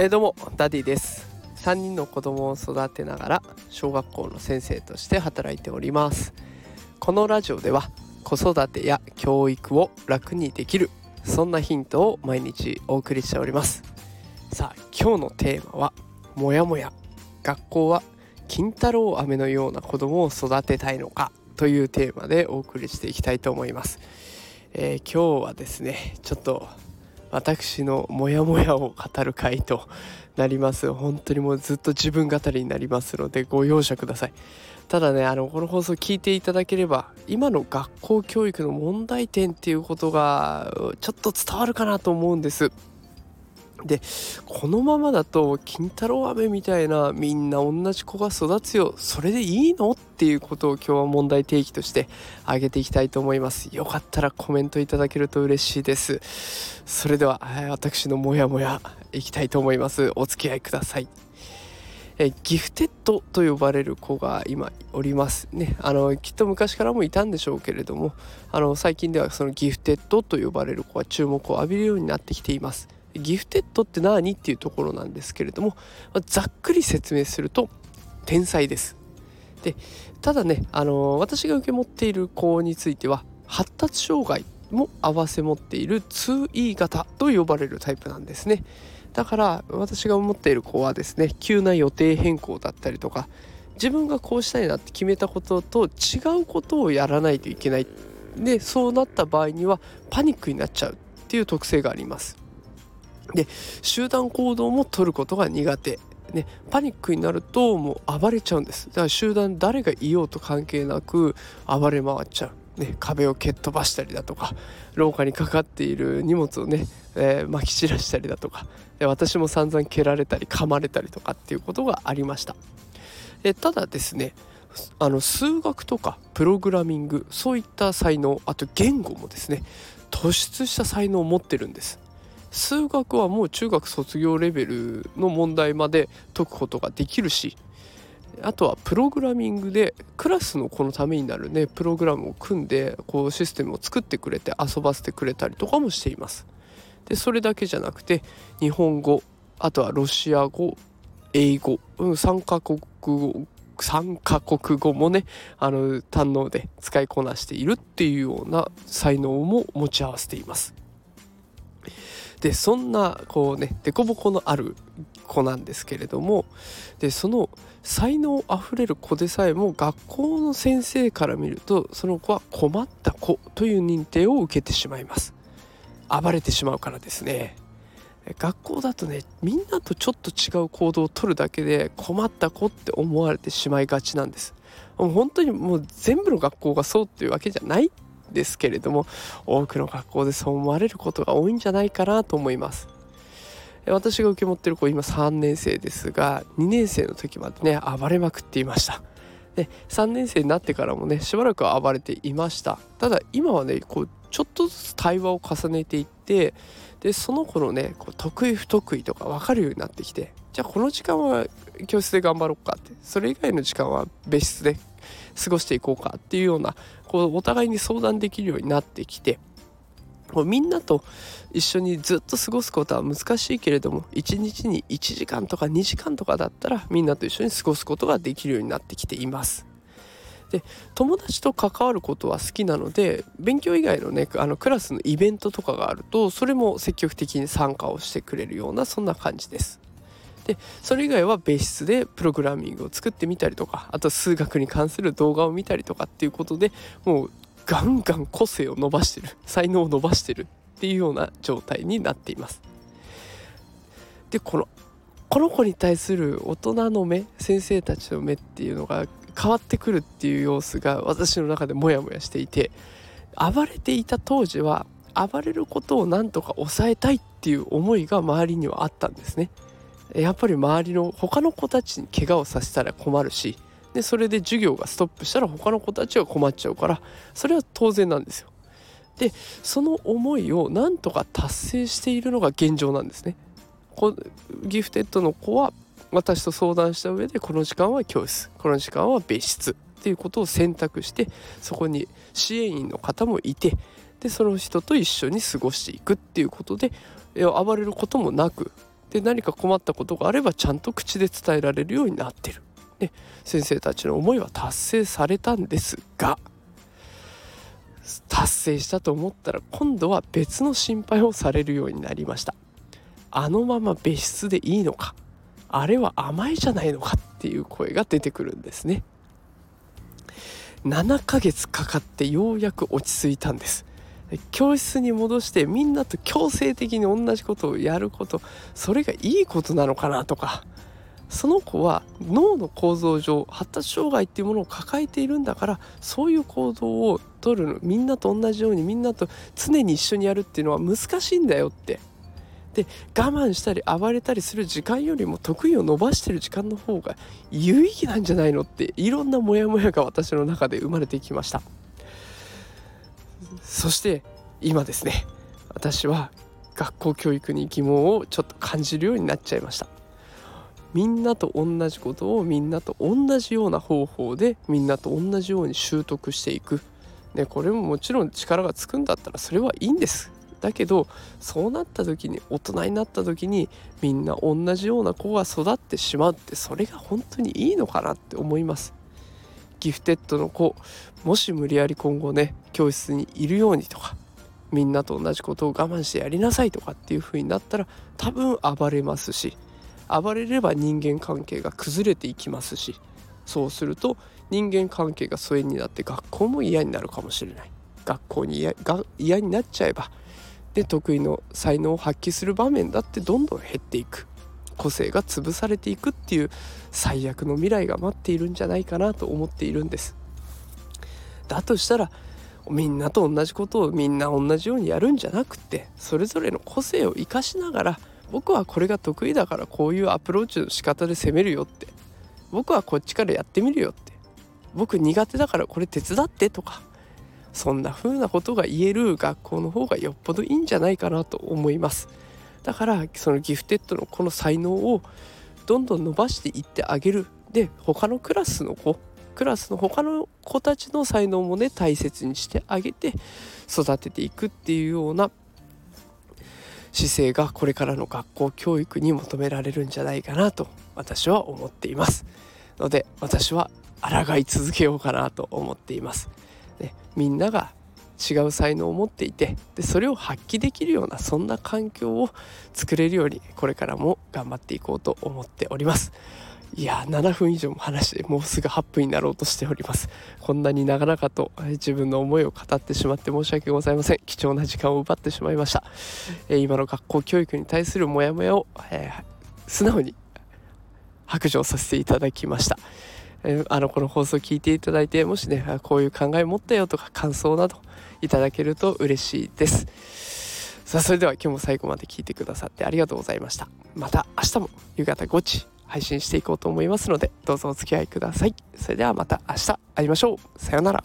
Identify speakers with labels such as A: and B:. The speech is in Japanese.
A: えー、どうもダディです。3人の子供を育てながら小学校の先生として働いております。このラジオでは子育てや教育を楽にできるそんなヒントを毎日お送りしております。さあ今日のテーマはもやもや学校は金太郎飴のような子供を育てたいのかというテーマでお送りしていきたいと思います、えー、今日はですねちょっと私のモヤモヤを語る回となります。本当にもうずっと自分語りになりますのでご容赦ください。ただねあのこの放送聞いていただければ今の学校教育の問題点っていうことがちょっと伝わるかなと思うんです。でこのままだと金太郎飴みたいなみんな同じ子が育つよ。それでいいの？っていうことを今日は問題提起として挙げていきたいと思います。よかったらコメントいただけると嬉しいです。それでは私のモヤモヤいきたいと思います。お付き合いください。えギフテッドと呼ばれる子が今おります。ねあのきっと昔からもいたんでしょうけれどもあの最近ではそのギフテッドと呼ばれる子は注目を浴びるようになってきています。ギフテッドって何？っていうところなんですけれども、ま、ざっくり説明すると天才です。でただね、あのー、私が受け持っている子については発達障害も併せ持っている 2E 型と呼ばれるタイプなんですね。だから私が思っている子はですね急な予定変更だったりとか自分がこうしたいなって決めたことと違うことをやらないといけないでそうなった場合にはパニックになっちゃうっていう特性があります。で集団行動も取ることが苦手。ね、パニックになるともう暴れちゃうんです。だから集団誰がいようと関係なく暴れ回っちゃう、ね、壁を蹴っ飛ばしたりだとか廊下にかかっている荷物をね、えー、まき散らしたりだとかで私も散々蹴られたり噛まれたりとかっていうことがありました。えただですねあの数学とかプログラミングそういった才能あと言語もですね突出した才能を持ってるんです。数学はもう中学卒業レベルの問題まで解くことができるしあとはプログラミングでクラスの子のためになるねプログラムを組んでこうシステムを作ってくれて遊ばせてくれたりとかもしています。でそれだけじゃなくて日本語あとはロシア語英語、うん、3カ国語3カ国語もねあの堪能で使いこなしているっていうような才能も持ち合わせています。でそんなこうね凸凹のある子なんですけれどもでその才能あふれる子でさえも学校の先生から見るとその子は困った子という認定を受けてしまいます。暴れてしまうからですね。学校だとねみんなとちょっと違う行動をとるだけで困った子って思われてしまいがちなんです。もう本当にもう全部の学校がそうっていうわけじゃないですけれども多くの学校でそう思われることが多いんじゃないかなと思います。私が受け持ってる子今3年生ですが2年生の時までね暴れまくっていました。で3年生になってからもねしばらくは暴れていました。ただ今はねこうちょっとずつ対話を重ねていってでその子のねこう得意不得意とか分かるようになってきてじゃあこの時間は教室で頑張ろうかってそれ以外の時間は別室で過ごしていこうかっていうようなこうお互いに相談できるようになってきてもうみんなと一緒にずっと過ごすことは難しいけれども1日に1時間とか2時間とかだったらみんなと一緒に過ごすことができるようになってきています。で友達と関わることは好きなので勉強以外のねあのクラスのイベントとかがあるとそれも積極的に参加をしてくれるようなそんな感じです。でそれ以外は別室でプログラミングを作ってみたりとかあと数学に関する動画を見たりとかっていうことでもうガンガン個性を伸ばしてる才能を伸ばしてるっていうような状態になっています。でこのこの子に対する大人の目先生たちの目っていうのが変わってくるっていう様子が私の中でモヤモヤしていて暴れていた当時は暴れることをなんとか抑えたいっていう思いが周りにはあったんですね。やっぱり周りの他の子たちに怪我をさせたら困るしでそれで授業がストップしたら他の子たちが困っちゃうからそれは当然なんですよ。でその思いをなんとか達成しているのが現状なんですね。ギフテッドの子は私と相談した上でこの時間は教室この時間は別室っていうことを選択してそこに支援員の方もいてでその人と一緒に過ごしていくっていうことで暴れることもなくで何か困ったことがあればちゃんと口で伝えられるようになってる、ね、先生たちの思いは達成されたんですが達成したと思ったら今度は別の心配をされるようになりました。あのまま別室でいいのかあれは甘いじゃないのかっていう声が出てくるんですね。7ヶ月かかってようやく落ち着いたんです。教室に戻してみんなと強制的に同じことをやることそれがいいことなのかなとか。その子は脳の構造上発達障害っていうものを抱えているんだからそういう行動をとるのみんなと同じようにみんなと常に一緒にやるっていうのは難しいんだよって。で我慢したり暴れたりする時間よりも得意を伸ばしてる時間の方が有意義なんじゃないのっていろんなモヤモヤが私の中で生まれてきました。そして今ですね私は学校教育に疑問をちょっと感じるようになっちゃいました。みんなと同じことをみんなと同じような方法でみんなと同じように習得していく、ね、これももちろん力がつくんだったらそれはいいんです。だけどそうなった時に大人になった時にみんな同じような子が育ってしまうってそれが本当にいいのかなって思います。ギフテッドの子もし無理やり今後ね教室にいるようにとかみんなと同じことを我慢してやりなさいとかっていう風になったら多分暴れますし暴れれば人間関係が崩れていきますしそうすると人間関係が疎遠になって学校も嫌になるかもしれない。学校に嫌になっちゃえばで得意の才能を発揮する場面だってどんどん減っていく。個性が潰されていくっていう最悪の未来が待っているんじゃないかなと思っているんです。だとしたらみんなと同じことをみんな同じようにやるんじゃなくてそれぞれの個性を生かしながら僕はこれが得意だからこういうアプローチの仕方で攻めるよって僕はこっちからやってみるよって僕苦手だからこれ手伝ってとかそんな風なことが言える学校の方がよっぽどいいんじゃないかなと思います。だからそのギフテッドのこの才能をどんどん伸ばしていってあげる。で他のクラスの子クラスの他の子たちの才能もね大切にしてあげて育てていくっていうような姿勢がこれからの学校教育に求められるんじゃないかなと私は思っています。ので私は抗い続けようかなと思っています、ね、みんなが違う才能を持っていてでそれを発揮できるようなそんな環境を作れるようにこれからも頑張っていこうと思っております。いや7分以上も話してもうすぐ8分になろうとしております。こんなに長々と自分の思いを語ってしまって申し訳ございません。貴重な時間を奪ってしまいました、え今の学校教育に対するモヤモヤを、えー、素直に白状させていただきました、え、あのこの放送を聞いていただいてもしねこういう考え持ったよとか感想などいただけると嬉しいです。さあそれでは今日も最後まで聞いてくださってありがとうございました。また明日も夕方5時配信していこうと思いますのでどうぞお付き合いください。それではまた明日会いましょう。さようなら。